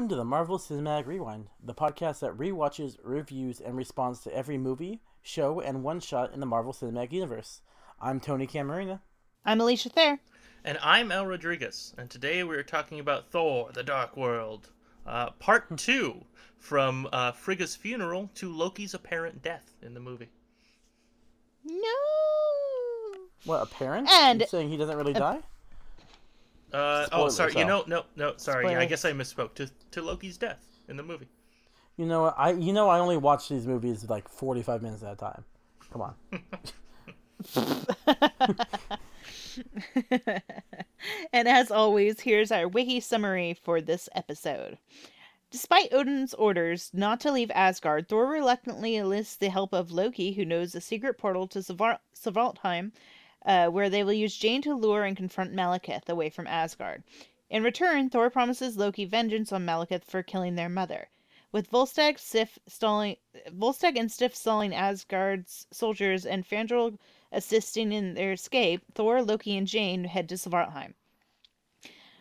Welcome to the Marvel Cinematic Rewind, the podcast that rewatches, reviews, and responds to every movie, show, and one shot in the Marvel Cinematic Universe. I'm Tony Camarina. I'm Alicia Thayer. And I'm El Rodriguez, and today we're talking about Thor: The Dark World, uh, Part Two, from uh, Frigga's funeral to Loki's apparent death in the movie. No. What, apparent? And- You're saying he doesn't really die? Uh, oh, Spoilers, sorry. You know, no, no, sorry. I guess I misspoke. To to Loki's death in the movie. You know, I you know I only watch these movies like 45 minutes at a time. Come on. and as always, here's our wiki summary for this episode. Despite Odin's orders not to leave Asgard, Thor reluctantly enlists the help of Loki, who knows a secret portal to Svar- Svartalfheim, uh, where they will use Jane to lure and confront Malekith away from Asgard. In return, Thor promises Loki vengeance on Malekith for killing their mother. With Volstagg, Sif stalling, Volstagg and Sif stalling Asgard's soldiers and Fandral assisting in their escape, Thor, Loki, and Jane head to Svartalfheim.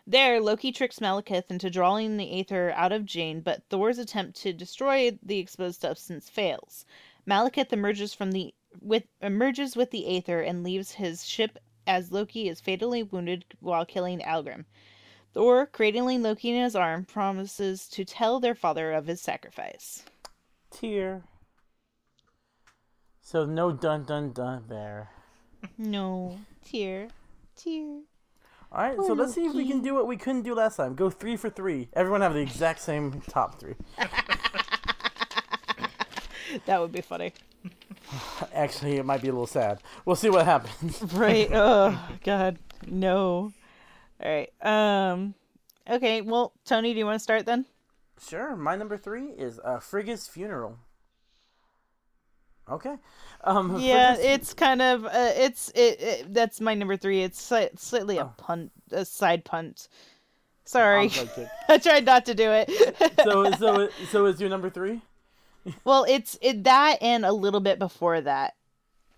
There, Loki tricks Malekith into drawing the Aether out of Jane, but Thor's attempt to destroy the exposed substance fails. Malekith emerges from the with emerges with the Aether and leaves his ship as Loki is fatally wounded while killing Algrim. Thor, cradling Loki in his arm, promises to tell their father of his sacrifice. Tear. So no dun dun dun there. No, tear, tear. All right, so let's see if we can do what we couldn't do last time. Go three for three. Everyone have the exact same top three. That would be funny. Actually, it might be a little sad. We'll see what happens. Right. Oh God, no. All right. Um. Okay. Well, Tony, do you want to start then? Sure. My number three is uh, Frigga's funeral. Okay. Um, Yeah, Frigga's- it's kind of uh, it's it, it. That's my number three. It's sli- slightly a Oh. punt, a side punt. Sorry, Sounds like it. I tried not to do it. so so so is your number three? Well, it's it that and a little bit before that.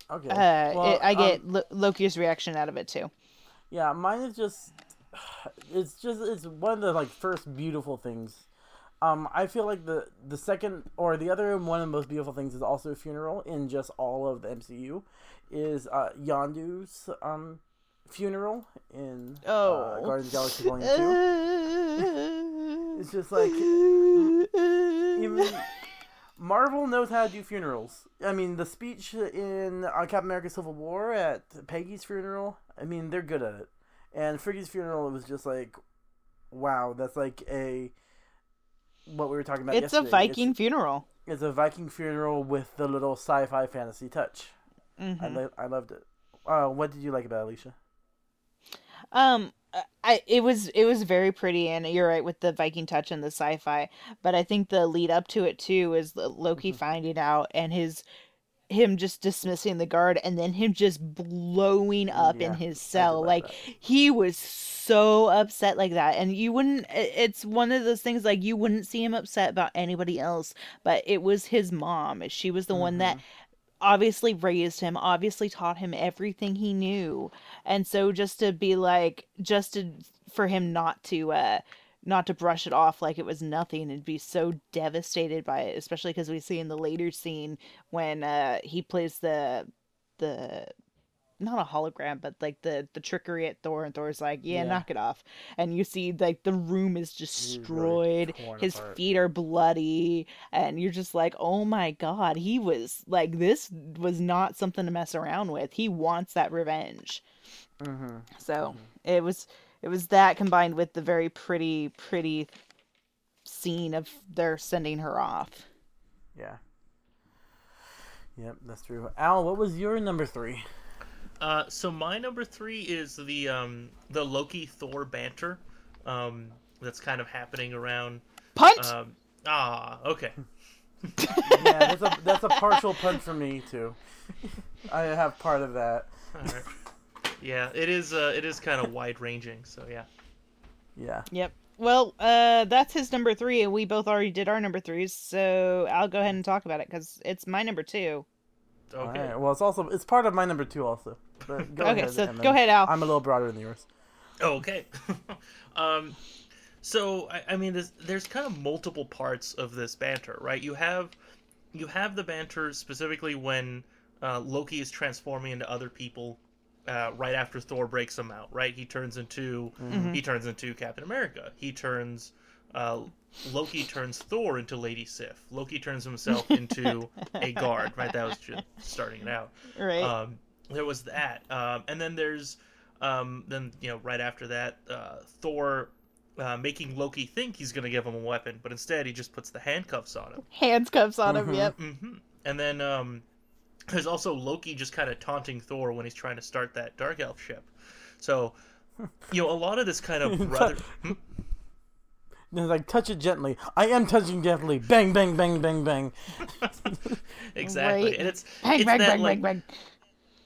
Okay. Uh, Well, it, I um, get Loki's reaction out of it too. Yeah, mine is just it's just it's one of the like first beautiful things. Um, I feel like the the second or the other one of the most beautiful things is also a funeral in just all of the MCU is uh Yondu's um funeral in uh, Oh. Guardians of the Galaxy Volume Two. It's just like even Marvel knows how to do funerals. I mean, the speech in uh, Captain America: Civil War at Peggy's funeral. I mean, they're good at it. And Frigga's funeral it was just like, wow, that's like a what we were talking about. It's a yesterday. Viking funeral. It's, it's a Viking funeral with the little sci-fi fantasy touch. I Mhm. lo- I loved it. Uh, what did you like about it, Alicia? Um, I it was it was very pretty, and you're right with the Viking touch and the sci-fi. But I think the lead up to it too is Loki Mhm. finding out and his him just dismissing the guard, and then him just blowing up Yeah, in his cell. like Like he was so upset like that, and you wouldn't. It's one of those things like you wouldn't see him upset about anybody else, but it was his mom. She was the one that obviously raised him, obviously taught him everything he knew. And so just to be like just to for him not to uh not to brush it off like it was nothing and be so devastated by it, especially because we see in the later scene when uh he plays the the not a hologram, but like the the trickery at Thor, and Thor's like, "Yeah, Yeah. knock it off," and you see like the room is He's really destroyed, his apart. feet are bloody, and you're just like, "Oh my god, he was like this was not something to mess around with. He wants that revenge." Mm-hmm. So it was it was that combined with the very pretty pretty scene of their sending her off. Yeah. Yep, that's true. Al, what was your number three? Uh, so my number three is the um the Loki Thor banter, um that's kind of happening around. Punt. Um, ah, okay. yeah, that's a that's a partial punt for me too. I have part of that. All right. Yeah, it is. Uh, it is kind of wide ranging. So yeah. Yeah. Yep. Well, uh, that's his number three, and we both already did our number threes. So I'll go ahead and talk about it because it's my number two. Okay. All right. Well, it's also it's part of my number two also. But go Okay, ahead, so and go ahead, Al. I'm a little broader than yours. Okay. um, So I, I mean, there's, there's kind of multiple parts of this banter, right? You have you have the banter specifically when uh, Loki is transforming into other people uh, right after Thor breaks him out. Right, he turns into Mm-hmm. he turns into Captain America. He turns uh, Loki turns Thor into Lady Sif. Loki turns himself into a guard. Right, that was just starting it out. Right. Um, there was that, um, and then there's um, then you know right after that, uh, Thor uh, making Loki think he's going to give him a weapon, but instead he just puts the handcuffs on him. Handcuffs on him. Mhm. Yep. hmm And then um, there's also Loki just kind of taunting Thor when he's trying to start that Dark Elf ship. So you know a lot of this kind of brother. Hmm? It's like touch it gently. I am touching gently. Bang, bang, bang, bang, bang. exactly, Right. and it's Bang it's bang that, bang like, bang bang. uh,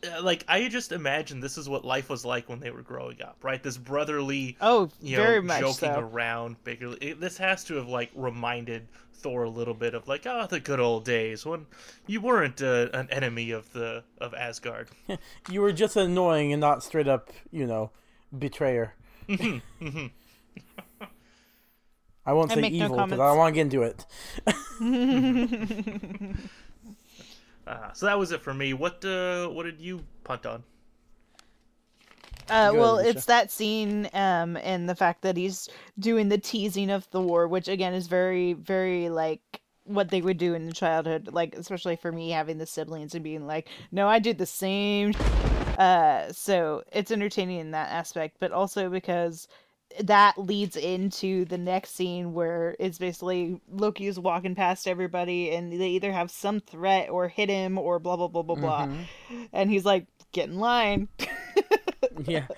Uh, like I just imagine this is what life was like when they were growing up, right? This brotherly, Oh, you know, very much joking so. around. Bigger, it, this has to have like reminded Thor a little bit of like, oh, the good old days when you weren't uh, an enemy of the of Asgard. You were just annoying and not straight up, you know, betrayer. Mm-hmm, mm-hmm. I won't I say evil because I don't want to get into it. Uh, so that was it for me. What uh, what did you punt on? Uh, well, ahead, Alicia. it's that scene, um, and the fact that he's doing the teasing of Thor, which again is very, very like what they would do in childhood, like especially for me having the siblings and being like, "No, I did the same." Uh, so it's entertaining in that aspect, but also because that leads into the next scene where it's basically Loki is walking past everybody, and they either have some threat or hit him or blah blah blah blah blah, and he's like, "Get in line." yeah.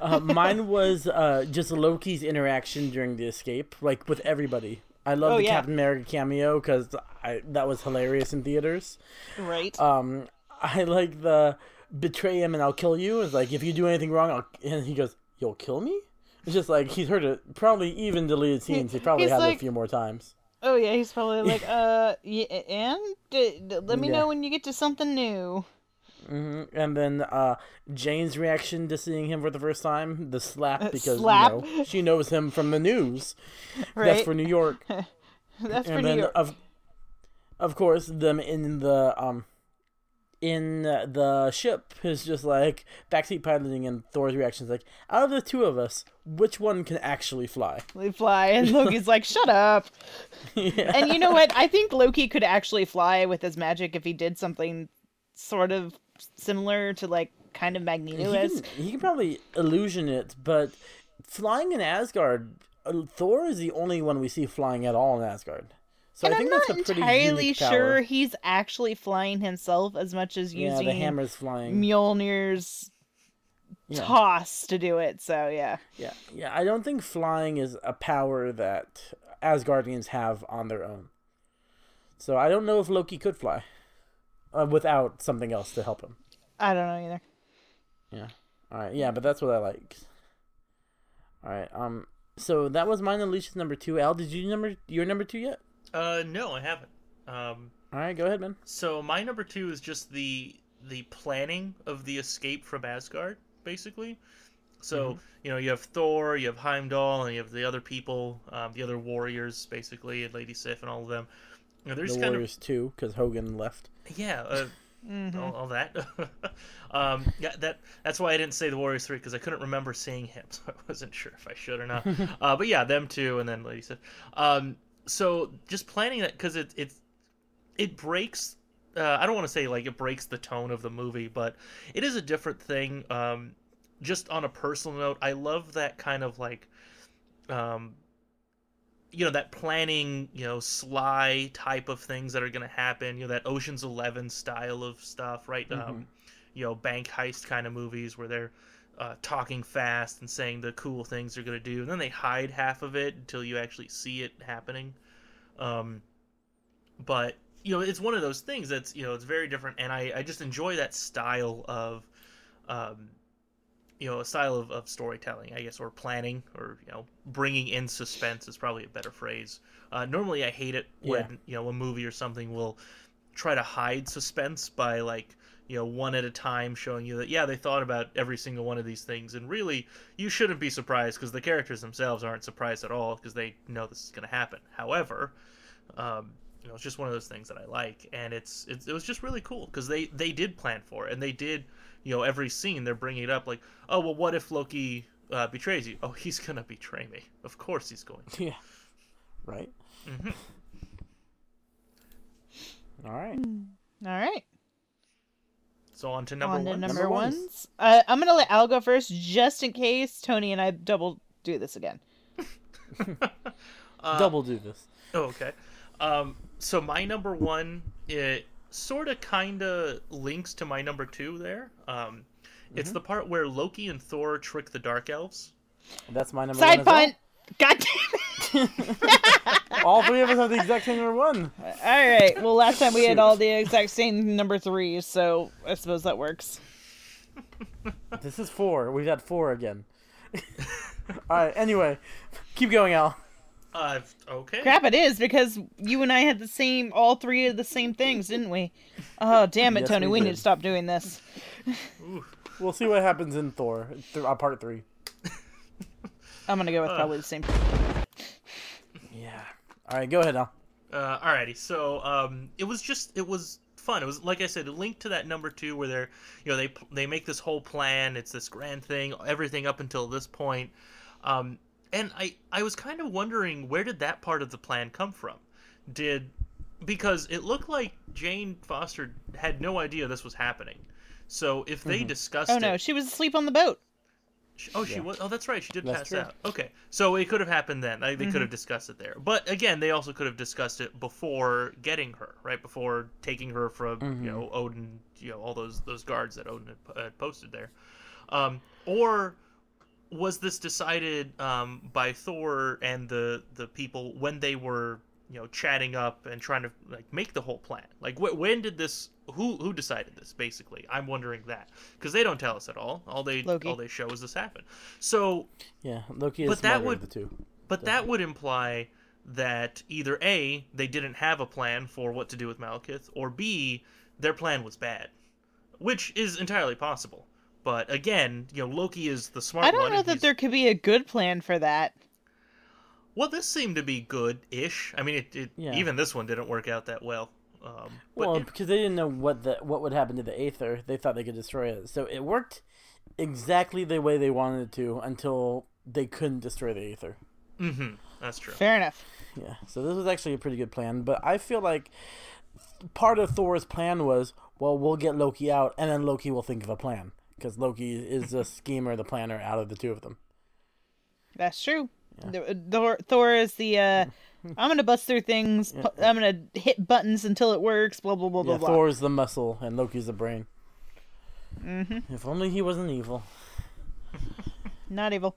Uh, mine was uh, just Loki's interaction during the escape, like with everybody. I love Oh, the yeah. Captain America cameo because that was hilarious in theaters. right. Um, I like the betray him and I'll kill you. It's like if you do anything wrong, I'll... and he goes, "You'll kill me." It's just like he's heard it. Probably even deleted scenes. He probably He's had it a few more times. Oh yeah, he's probably like, uh, yeah, and D- d- let me Yeah. know when you get to something new. hmm And then uh, Jane's reaction to seeing him for the first time, the slap because slap. you know she knows him from the news. Right? That's for New York. That's for and New York. of of course them in the um in the ship is just like backseat piloting and Thor's reaction is like out of the two of us which one can actually fly They fly, and Loki's like, "Shut up." yeah. And you know what? I think Loki could actually fly with his magic if he did something sort of similar to like kind of Magneto he, is. can, he can probably illusion it but flying in Asgard uh, Thor is the only one we see flying at all in Asgard so And I I'm think not that's a pretty entirely sure power. he's actually flying himself as much as yeah using the hammer's flying Mjolnir's Yeah. toss to do it. So yeah. Yeah, yeah. I don't think flying is a power that Asgardians have on their own. So I don't know if Loki could fly uh, without something else to help him. I don't know either. Yeah. All right. Yeah, but that's what I like. All right. Um. So that was mine and Alicia's number two. Al, did you number your number two yet? Uh, no, I haven't. Um, All right. Go ahead, man. so my number two is just the the planning of the escape from Asgard, basically. So Mm-hmm. you know you have Thor, you have Heimdall, and you have the other people, um, the other warriors, basically, and Lady Sif and all of them. You know, they're The just kind Warriors too, because Hogun left. yeah, uh, Mm-hmm. all, all that. um, yeah, that that's why I didn't say the Warriors three because I couldn't remember seeing him, so I wasn't sure if I should or not. uh, but yeah, them two, and then Lady Sif. Um, so just planning that because it it it breaks. Uh, I don't want to say like it breaks the tone of the movie, but it is a different thing. Um, just on a personal note, I love that kind of like, um, you know, that planning, you know, sly type of things that are going to happen. You know, that Ocean's Eleven style of stuff, right? Um, you know, bank heist kind of movies where they're uh, talking fast and saying the cool things they're going to do, and then they hide half of it until you actually see it happening. Um, but you know, it's one of those things that's you know it's very different, and I I just enjoy that style of, um, you know, a style of, of storytelling, I guess, or planning, or you know, bringing in suspense is probably a better phrase. Uh, normally, I hate it when Yeah. you know a movie or something will try to hide suspense by like you know, one at a time, showing you that yeah, they thought about every single one of these things, and really, you shouldn't be surprised because the characters themselves aren't surprised at all because they know this is going to happen. However, um, you know, it's just one of those things that I like, and it's, it's it was just really cool because they they did plan for it, and they did, you know, every scene they're bringing it up like, oh well, what if Loki uh, betrays you? Oh, he's gonna betray me. Of course he's going. to. Yeah. Right. Mhm. All right. All right. So on to number on to one. number, Number ones. ones. Uh, I'm gonna let Al go first, just in case Tony and I double do this again. Uh, Double do this. Oh, okay. Um, so my number one, it sort of kind of links to my number two there. Um, It's the part where Loki and Thor trick the Dark Elves. That's my number Side one. as punt. God damn it! Well. All three of us have the exact same number one. All right. Well, last time we had all the exact same number three, so I suppose that works. This is four. We've got four again. All right. Anyway, keep going, Al. Uh, okay. Crap, it is because you and I had the same, all three of the same things, didn't we? Oh, damn it, Yes, Tony. we We, need to stop doing this. Ooh. We'll see what happens in Thor, th- uh, part three. I'm gonna go with Uh. probably the same. Yeah. All right. Go ahead, Al. Uh, alrighty, so um, it was just it was fun. It was like I said, it linked to that number two where they're you know they they make this whole plan. It's this grand thing, everything up until this point. Um, and I I was kind of wondering where did that part of the plan come from? Did because it looked like Jane Foster had no idea this was happening. So if they discussed Oh it, no, she was asleep on the boat. Oh, she Yeah. was. Oh, that's right. She did That's pass true. out. Okay, so it could have happened then. Like, they Mm-hmm. could have discussed it there. But again, they also could have discussed it before getting her, right? Before taking her from Mm-hmm. you know Odin, you know all those those guards that Odin had, had posted there. Um, or was this decided um, by Thor and the the people when they were you know chatting up and trying to like make the whole plan? Like wh- when did this? Who who decided this? Basically, I'm wondering that because they don't tell us at all. All they Loki. all they show is this happened So Yeah, Loki is But that would- of the two. but that would imply that either A, they didn't have a plan for what to do with Malekith, or B, their plan was bad. Which is entirely possible. But again, you know, Loki is the smart one. I don't know that he's- there could be a good plan for that. Well, this seemed to be good-ish. I mean, it, it Yeah. even this one didn't work out that well. Um, but Well, it- because they didn't know what the what would happen to the Aether, they thought they could destroy it. So it worked exactly the way they wanted it to until they couldn't destroy the Aether. mhm, that's true. Fair enough. Yeah. So this was actually a pretty good plan, but I feel like part of Thor's plan was, well, we'll get Loki out, and then Loki will think of a plan because Loki is the schemer, the planner out of the two of them. That's true. The- Thor, Thor is the uh, I'm gonna bust through things. pu- I'm gonna hit buttons until it works. Blah blah blah blah Yeah, blah. Thor's the muscle, and Loki's the brain. Mm-hmm. If only he wasn't evil. Not evil.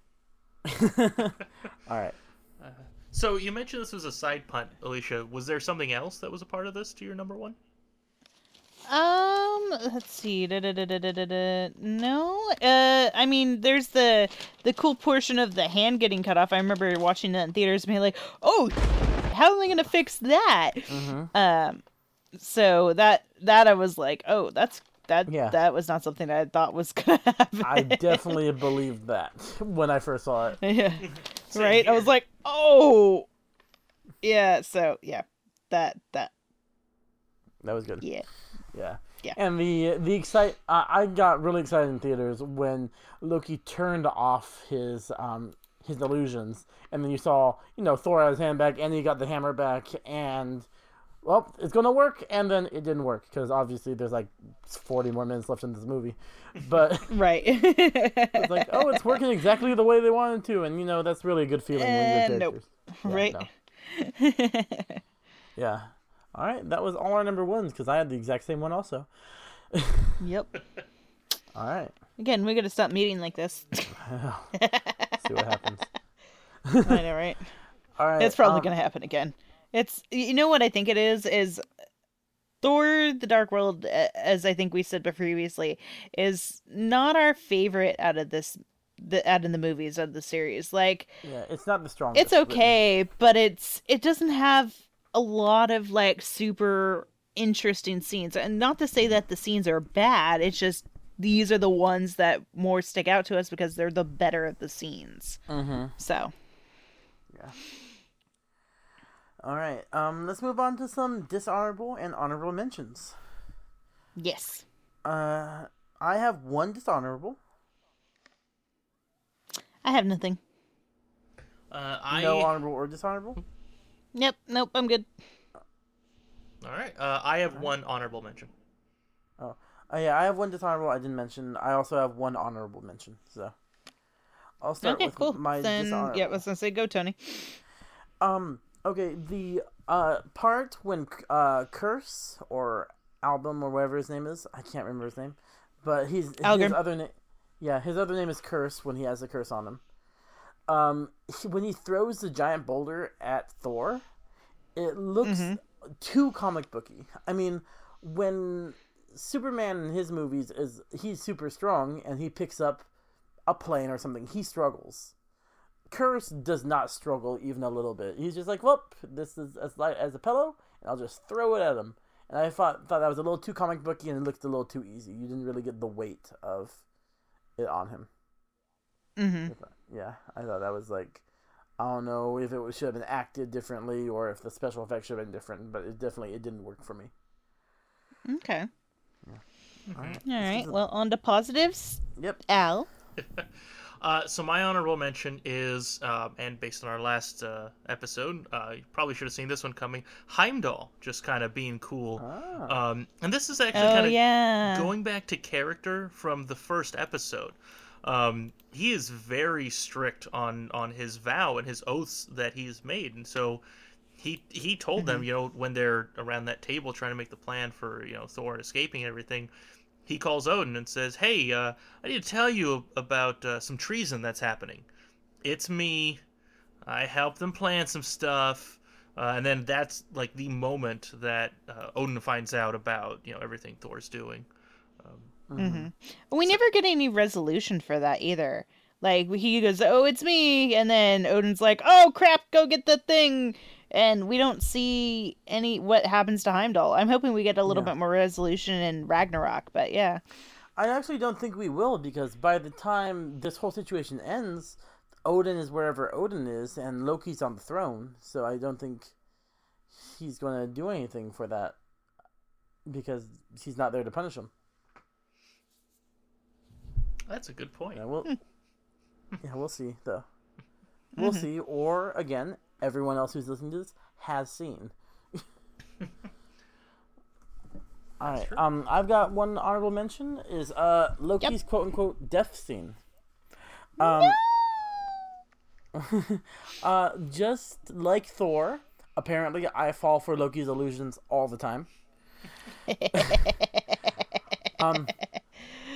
All right. So you mentioned this was a side punt, Alicia. Was there something else that was a part of this to your number one? Um, let's see. Da, da, da, da, da, da, da. No, uh, I mean, there's the the cool portion of the hand getting cut off. I remember watching that in theaters and being like, "Oh, how am I gonna fix that?" Mm-hmm. Um, so that that I was like, "Oh, that's that Yeah. that was not something I thought was gonna happen." I definitely believed that when I first saw it. yeah, Same right. I was like, "Oh, yeah." So yeah, that that That was good. yeah. Yeah. Yeah. And the the excite I I got really excited in theaters when Loki turned off his um his illusions, and then you saw you know Thor had his hand back, and he got the hammer back, and well, it's gonna work, and then it didn't work because obviously there's like 40 more minutes left in this movie, but Right. it's like oh, it's working exactly the way they wanted to, and you know that's really a good feeling when Uh, you're nope. Yeah, right. no. Yeah. All right, that was all our number ones because I had the exact same one also. Yep. All right, Again, we gotta stop meeting like this. see what happens. I know, right? All right, It's probably um, gonna happen again. It's you know what I think it is is Thor: The Dark World, as I think we said previously, is not our favorite out of this, the out in the movies of the series. Like Yeah, it's not the strongest. it's written. okay, but it's it doesn't have a lot of like super interesting scenes. And not to say that the scenes are bad, it's just these are the ones that more stick out to us because they're the better of the scenes. Mm-hmm. So, yeah. All right. Um, let's move on to some dishonorable and honorable mentions. yes. Uh, I have one dishonorable. I have nothing. Uh, I No honorable or dishonorable. Nope, nope, I'm good. all right. Uh, I have one honorable mention. Oh, yeah, I have one dishonorable. I didn't mention. I also have one honorable mention. So, I'll start Okay, with cool. my then, dishonorable. yeah, I was gonna say go, Tony. Um. Okay. The uh part when uh Kurse or album or whatever his name is, I can't remember his name, but he's his other name. Yeah, his other name is Kurse when he has a curse on him. Um, he, when he throws the giant boulder at Thor, it looks too comic booky. I mean, when Superman in his movies is he's super strong and he picks up a plane or something, he struggles. Kurse does not struggle even a little bit. He's just like, "Whoop, this is as light as a pillow, and I'll just throw it at him." And I thought thought that was a little too comic booky and it looked a little too easy. You didn't really get the weight of it on him. Mm-hmm. Yeah, I thought that was like, I don't know if it should have been acted differently or if the special effects should have been different, but it definitely it didn't work for me. Okay. All right. All right. Well, on to positives. Yep. Al. Uh, so my honorable mention is, uh, and based on our last uh, episode, uh, you probably should have seen this one coming. Heimdall just kind of being cool, Ah. um, and this is actually Oh kind of yeah. going back to character from the first episode. Um, he is very strict on on his vow and his oaths that he's made, and so he he told them, you know, when they're around that table trying to make the plan for you know Thor escaping and everything, he calls Odin and says, "Hey, uh, I need to tell you about uh, some treason that's happening. It's me. I helped them plan some stuff." Uh, and then that's like the moment that uh, Odin finds out about you know everything Thor's doing. Hmm We never get any resolution for that either. Like he goes, "Oh, it's me," and then Odin's like, "Oh crap, go get the thing," and we don't see any what happens to Heimdall. I'm hoping we get a little Yeah. bit more resolution in Ragnarok, but yeah, I actually don't think we will because by the time this whole situation ends, Odin is wherever Odin is and Loki's on the throne. So I don't think he's going to do anything for that because he's not there to punish him. That's a good point. Yeah, we'll, yeah, we'll see though. We'll see. Or again, everyone else who's listening to this has seen. All right. true. Um, I've got one honorable mention is uh Loki's quote unquote death scene. Um, uh, just like Thor, apparently I fall for Loki's illusions all the time. um,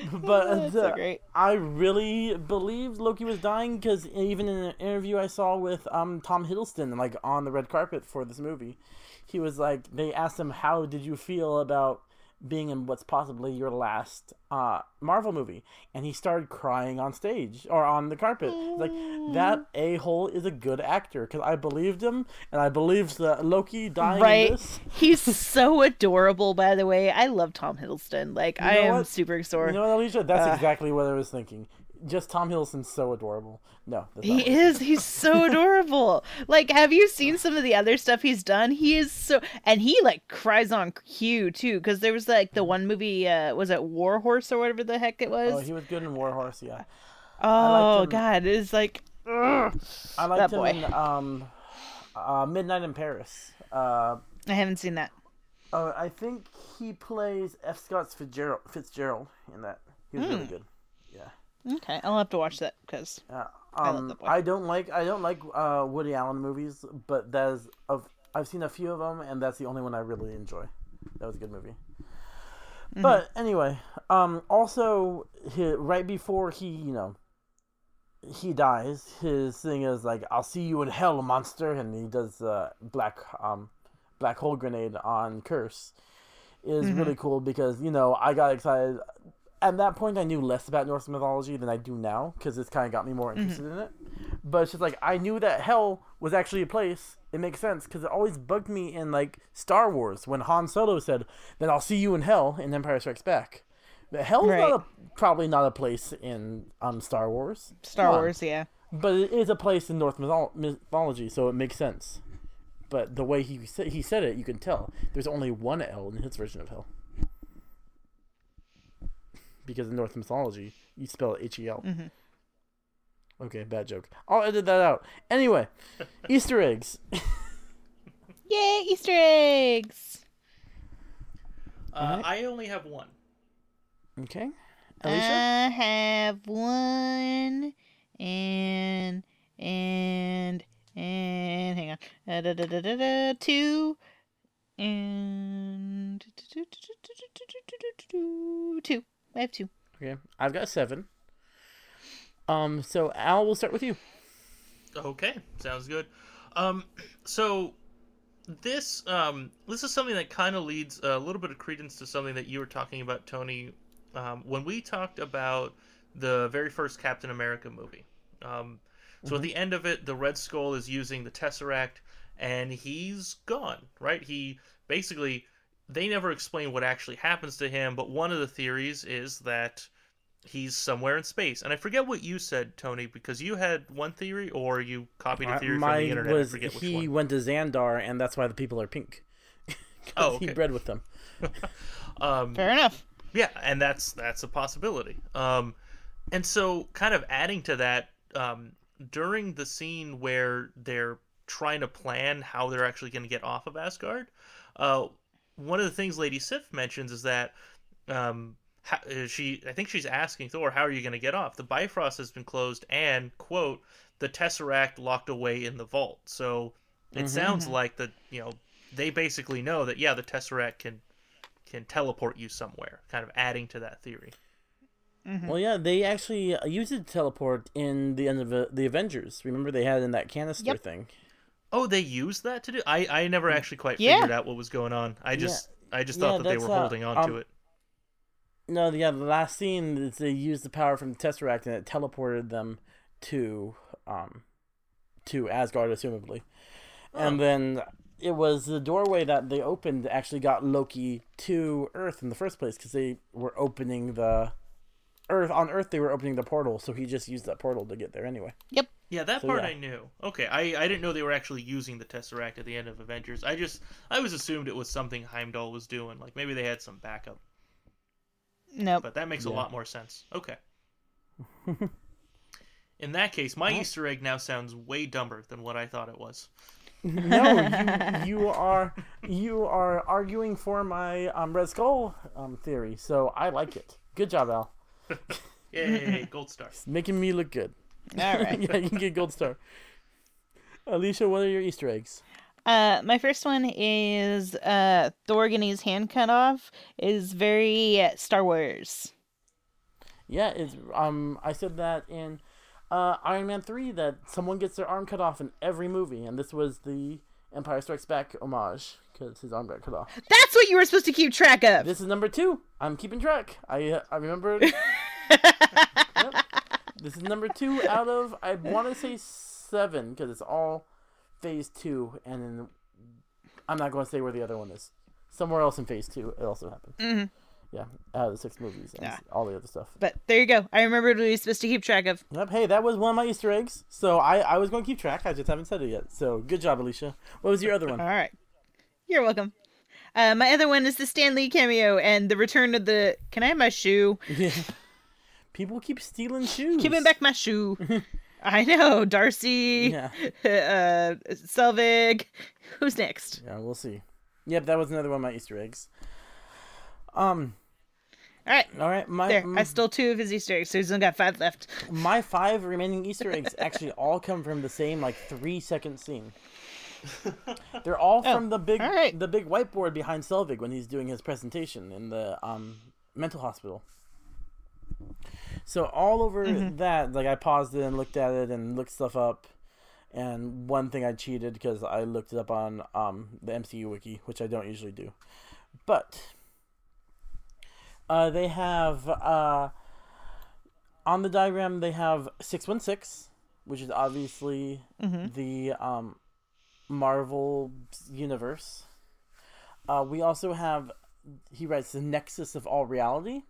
but so uh. I really believed Loki was dying because even in an interview I saw with um Tom Hiddleston, like on the red carpet for this movie, he was like, they asked him, "How did you feel about being in what's possibly your last uh Marvel movie?" And he started crying on stage or on the carpet. Like that a hole is a good actor because I believed him and I believed the Loki dying in right. this. He's so adorable, by the way. I love Tom Hiddleston. Like I know am what? super You sore. know what, Alicia? That's Uh, exactly what I was thinking. Just Tom Hiddleston's so adorable. No, He is. He's so adorable. Like, have you seen some of the other stuff he's done? He is so, and he like cries on cue too. Because there was like the one movie, uh, was it War Horse or whatever the heck it was? Oh, he was good in War Horse, yeah. oh. God, it's like, ugh. I liked That boy. in um, uh, Midnight in Paris. Uh, I haven't seen that. uh, I think he plays F. Scott Fitzgerald, Fitzgerald in that. He was Hmm. really good. Okay, I'll have to watch that because. I love Um, boy. I don't like I don't like uh, Woody Allen movies, but that is of I've seen a few of them, and that's the only one I really enjoy. That was a good movie. Mm-hmm. But anyway, um, also he, right before he, you know, he dies, his thing is like, "I'll see you in hell, monster," and he does the black um, black hole grenade on Kurse. Is Mm-hmm. really cool because you know I got excited. At that point I knew less about Norse mythology than I do now because it's kind of got me more interested in it. But it's just like I knew that hell was actually a place. It makes sense because it always bugged me in like Star Wars when Han Solo said, "Then I'll see you in hell" in Empire Strikes Back. But hell's Right. not a, probably not a place in um Star Wars. Star Come on. Wars, yeah. But it is a place in Norse mythol- mythology, so it makes sense. But the way he said he said it, you can tell there's only one L in his version of hell. Because in Norse mythology, you spell it H E L. Mhm. Okay, bad joke. I'll edit that out. Anyway, Easter eggs. Yay, Easter eggs! Uh, Alright. I only have one. Okay, Alicia. I have one and and and hang on, uh, da, da, da, da, da, two and two. I have two. okay, I've got seven. Um, so Al, we'll start with you. Okay, sounds good. Um, so this um this is something that kind of leads a little bit of credence to something that you were talking about, Tony, um, when we talked about the very first Captain America movie. Um, so at the end of it, the Red Skull is using the Tesseract, and he's gone. Right? He basically they never explain what actually happens to him, but one of the theories is that he's somewhere in space. And I forget what you said, Tony, because you had one theory or you copied a theory from the internet. was I forget which he one. went to Xandar, and that's why the people are pink. 'Cause Oh, he bred with them. Um, Fair enough. yeah, and that's that's a possibility. Um, and so, kind of adding to that, um, during the scene where they're trying to plan how they're actually going to get off of Asgard, uh, one of the things Lady Sif mentions is that um, how, uh, she, I think she's asking Thor, "How are you going to get off? The Bifrost has been closed, and quote, the Tesseract locked away in the vault." So it sounds like that you know they basically know that yeah, the Tesseract can can teleport you somewhere, kind of adding to that theory. Well, yeah, they actually uh, used it to teleport in the end of uh, the Avengers. Remember, they had in that canister Yep. thing. Oh, they used that to do. I I never actually quite Yeah. figured out what was going on. I just I just Yeah, thought that they were uh, holding on um, to it. No, yeah, the last scene is they used the power from the Tesseract and it teleported them to um to Asgard, assumably. And Oh. then it was the doorway that they opened actually got Loki to Earth in the first place because they were opening the Earth on Earth. They were opening the portal, so he just used that portal to get there anyway. Yep. Yeah, that so part yeah. I knew. Okay, I I didn't know they were actually using the Tesseract at the end of Avengers. I just I was assumed it was something Heimdall was doing. Like maybe they had some backup, Nope. but that makes a lot more sense. Okay. In that case, my Well- Easter egg now sounds way dumber than what I thought it was. no, you you are you are arguing for my um, Red Skull um, theory, so I like it. Good job, Al. Yay, gold star. It's making me look good. All right. yeah, you can get gold star. Alicia, what are your Easter eggs? Uh, my first one is uh, Thor getting his hand cut off is very uh, Star Wars. Yeah, it's um I said that in uh, Iron Man three that someone gets their arm cut off in every movie, and this was the Empire Strikes Back homage because his arm got cut off. That's what you were supposed to keep track of. This is number two. I'm keeping track. I uh, I remember. Yep. This is number two out of I want to say seven because it's all phase two, and then I'm not going to say where the other one is. Somewhere else in phase two, it also happened. Mhm. Yeah, out of the six movies and Yeah. all the other stuff. But there you go. I remembered what we were supposed to keep track of. Yep. Hey, that was one of my Easter eggs. So I I was going to keep track. I just haven't said it yet. So good job, Alicia. What was your other one? All right. You're welcome. Uh, my other one is the Stan Lee cameo and the return of the. Can I have my shoe? yeah. People keep stealing shoes. Giving back my shoe. I know. Darcy, Yeah. uh, Selvig. Who's next? Yeah, we'll see. Yep, that was another one of my Easter eggs. Um. All right. All right. My There. I stole two of his Easter eggs, so he's only got five left. my five remaining Easter eggs actually all come from the same like three second scene. They're all Oh, from the big right. the big whiteboard behind Selvig when he's doing his presentation in the um mental hospital. So all over Mm-hmm. that, like I paused it and looked at it and looked stuff up. And one thing I cheated because I looked it up on um the MCU wiki, which I don't usually do. But Uh, they have uh, on the diagram they have six one six, which is obviously Mhm. the um, Marvel universe. Uh, we also have he writes the nexus of all reality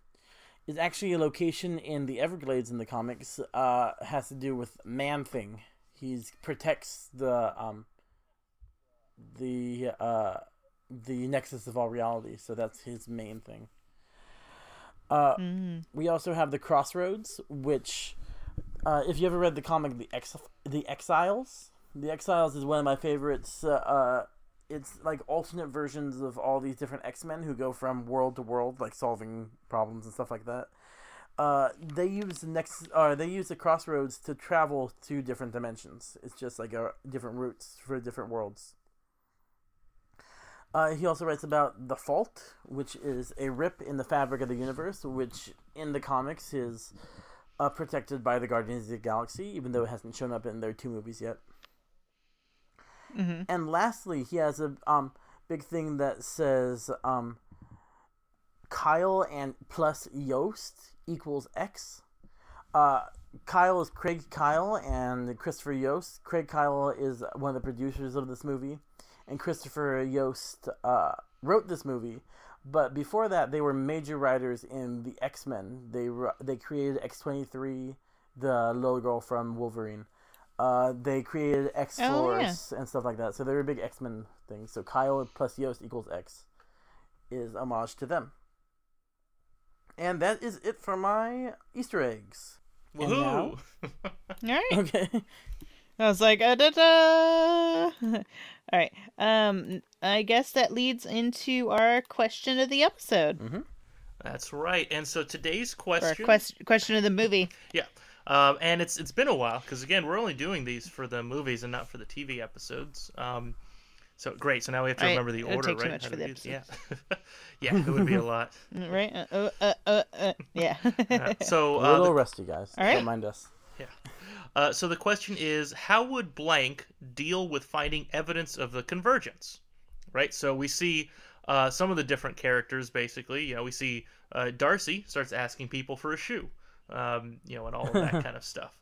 is actually a location in the Everglades in the comics. Uh, has to do with Man Thing. He protects the um, the uh, the nexus of all reality. So that's his main thing. Uh, Mm. we also have the Crossroads, which, uh, if you ever read the comic The Ex- The Exiles, The Exiles is one of my favorites. Uh, uh, it's like alternate versions of all these different X Men who go from world to world, like solving problems and stuff like that. Uh, they use the next, uh, they use the crossroads to travel to different dimensions. It's just like a different routes for different worlds. Uh, he also writes about the Fault, which is a rip in the fabric of the universe, which in the comics is uh, protected by the Guardians of the Galaxy, even though it hasn't shown up in their two movies yet. Hmm And lastly, he has a um big thing that says um Kyle and plus Yost equals X. Uh, Kyle is Craig Kyle and Christopher Yost. Craig Kyle is one of the producers of this movie, and Christopher Yost uh, wrote this movie. But before that, they were major writers in the X Men. They they created X twenty three, the little girl from Wolverine. Uh, they created X Oh, yeah. Force and stuff like that. So they're a big X Men thing. So Kyle plus Yost equals X is homage to them. And that is it for my Easter eggs. And Woohoo! All right. Okay. I was like, uh, da, da. all right. Um, I guess that leads into our question of the episode, That's right. And so today's question. quest- question of the movie. Yeah. Um, and it's it's been a while because again we're only doing these for the movies and not for the TV episodes. Um, so great. So now we have to Right, remember the it would order, take too right? much for to the do- Yeah. yeah, it would be a lot. Right? Uh, uh, uh, uh, uh, yeah. Uh, so A uh, little the, rusty, guys. All right. Don't mind us. Yeah. Uh, so the question is, how would blank deal with finding evidence of the convergence? Right. So we see uh, some of the different characters. Basically, you know, we see uh, Darcy starts asking people for a shoe. Um, you know, and all of that kind of stuff.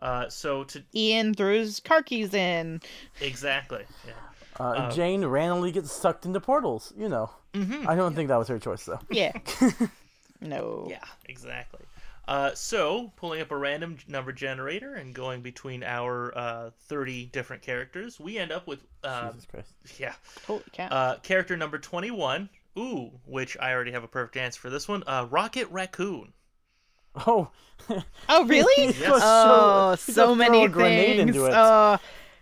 Uh, so to Ian throws car keys in. exactly, yeah. Uh, Jane randomly gets sucked into portals. You know. Mm-hmm. I don't think that was her choice, though. Yeah. no. Yeah, exactly. Uh, so, pulling up a random number generator and going between our uh, 30 different characters, we end up with, uh, Jesus Christ. yeah, Holy cow. uh, character number 21. Ooh, which I already have a perfect answer for this one. Uh, Rocket Raccoon. Oh. oh, really? He's gonna Oh, throw- he's so gonna throw many a grenade things. into it. Uh,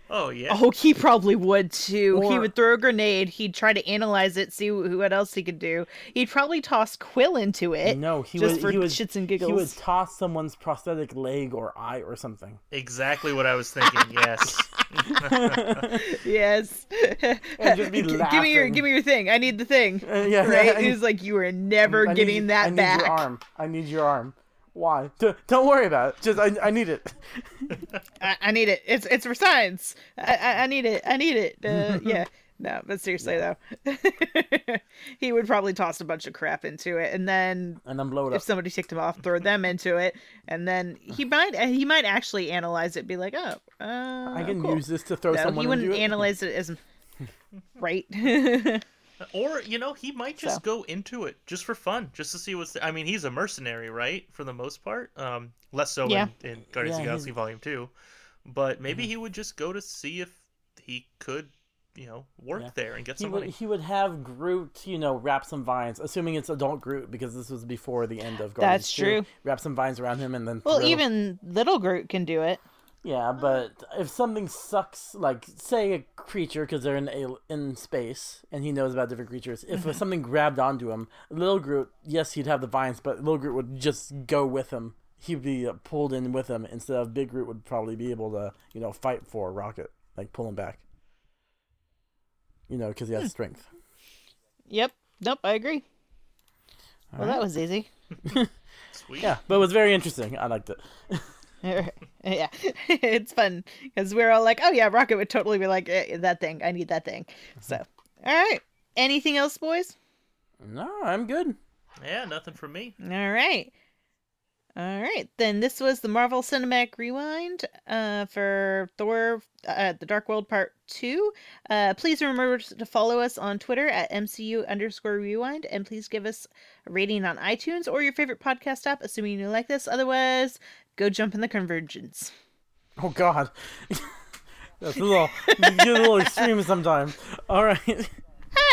Oh, yeah. oh, he probably would too. he would throw a grenade. He'd try to analyze it, see what else he could do. He'd probably toss Quill into it. no, he just would, for he would, shits and giggles. He would toss someone's prosthetic leg or eye or something. Exactly what I was thinking, yes. yes. And just be G- give me your give me your thing. I need the thing. Uh, yeah, right? I- He's like, you are never I need- getting that I need back. your arm. I need your arm. Why? D- don't worry about it. Just I, I need it. I, I need it. It's it's for science. I, I, I need it. I need it. Uh, yeah. No, but seriously though, he would probably toss a bunch of crap into it, and then And then blow it if up. somebody ticked him off, throw them into it, and then he might he might actually analyze it, be like, oh, uh, I can cool. use this to throw No, someone he wouldn't into it. analyze it as right. Or, you know, he might just So. go into it just for fun, just to see what's. I mean, he's a mercenary, right? For the most part. Um, less so Yeah. in, in Guardians of the Galaxy he's- Volume 2. But maybe he would just go to see if he could, you know, work Yeah. there and get he some would money. he would have Groot, you know, wrap some vines, assuming it's adult Groot because this was before the end of Guardians. That's 2. true. Wrap some vines around him and then. well, throw- even little Groot can do it. Yeah, but if something sucks, like say a creature because they're in a, in space and he knows about different creatures, if Mm-hmm. something grabbed onto him, little Groot, yes, he'd have the vines, but little Groot would just go with him. He'd be uh, pulled in with him instead of Big Groot would probably be able to, you know, fight for Rocket, like pull him back. You know, because he Hmm. has strength. Yep. Nope. I agree. well, that was easy. Sweet. Yeah, but it was very interesting. I liked it. yeah, it's fun because we're all like, "Oh yeah, Rocket would totally be like eh, that thing. I need that thing." So, all right. Anything else, boys? No, I'm good. Yeah, nothing from me. All right. All right. Then this was the Marvel Cinematic Rewind uh, for Thor uh, The Dark World Part 2. Uh, please remember to follow us on Twitter at MCU underscore rewind and please give us a rating on iTunes or your favorite podcast app, assuming you like this. Otherwise, go jump in the convergence. Oh God, that's a little you get a little extreme sometimes. All right,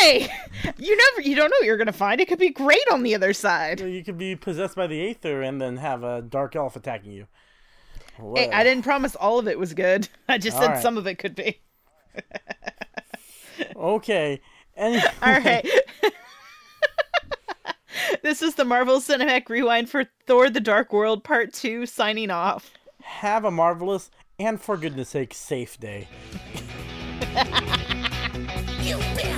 Hey, you never, you don't know what you're gonna find. It could be great on the other side. you could be possessed by the Aether and then have a dark elf attacking you. Hey, I didn't promise all of it was good. I just said All right. some of it could be. Okay. Anyway, All right this is the Marvel Cinematic Rewind for Thor the Dark World Part 2 signing off. Have a marvelous and for goodness sake safe day.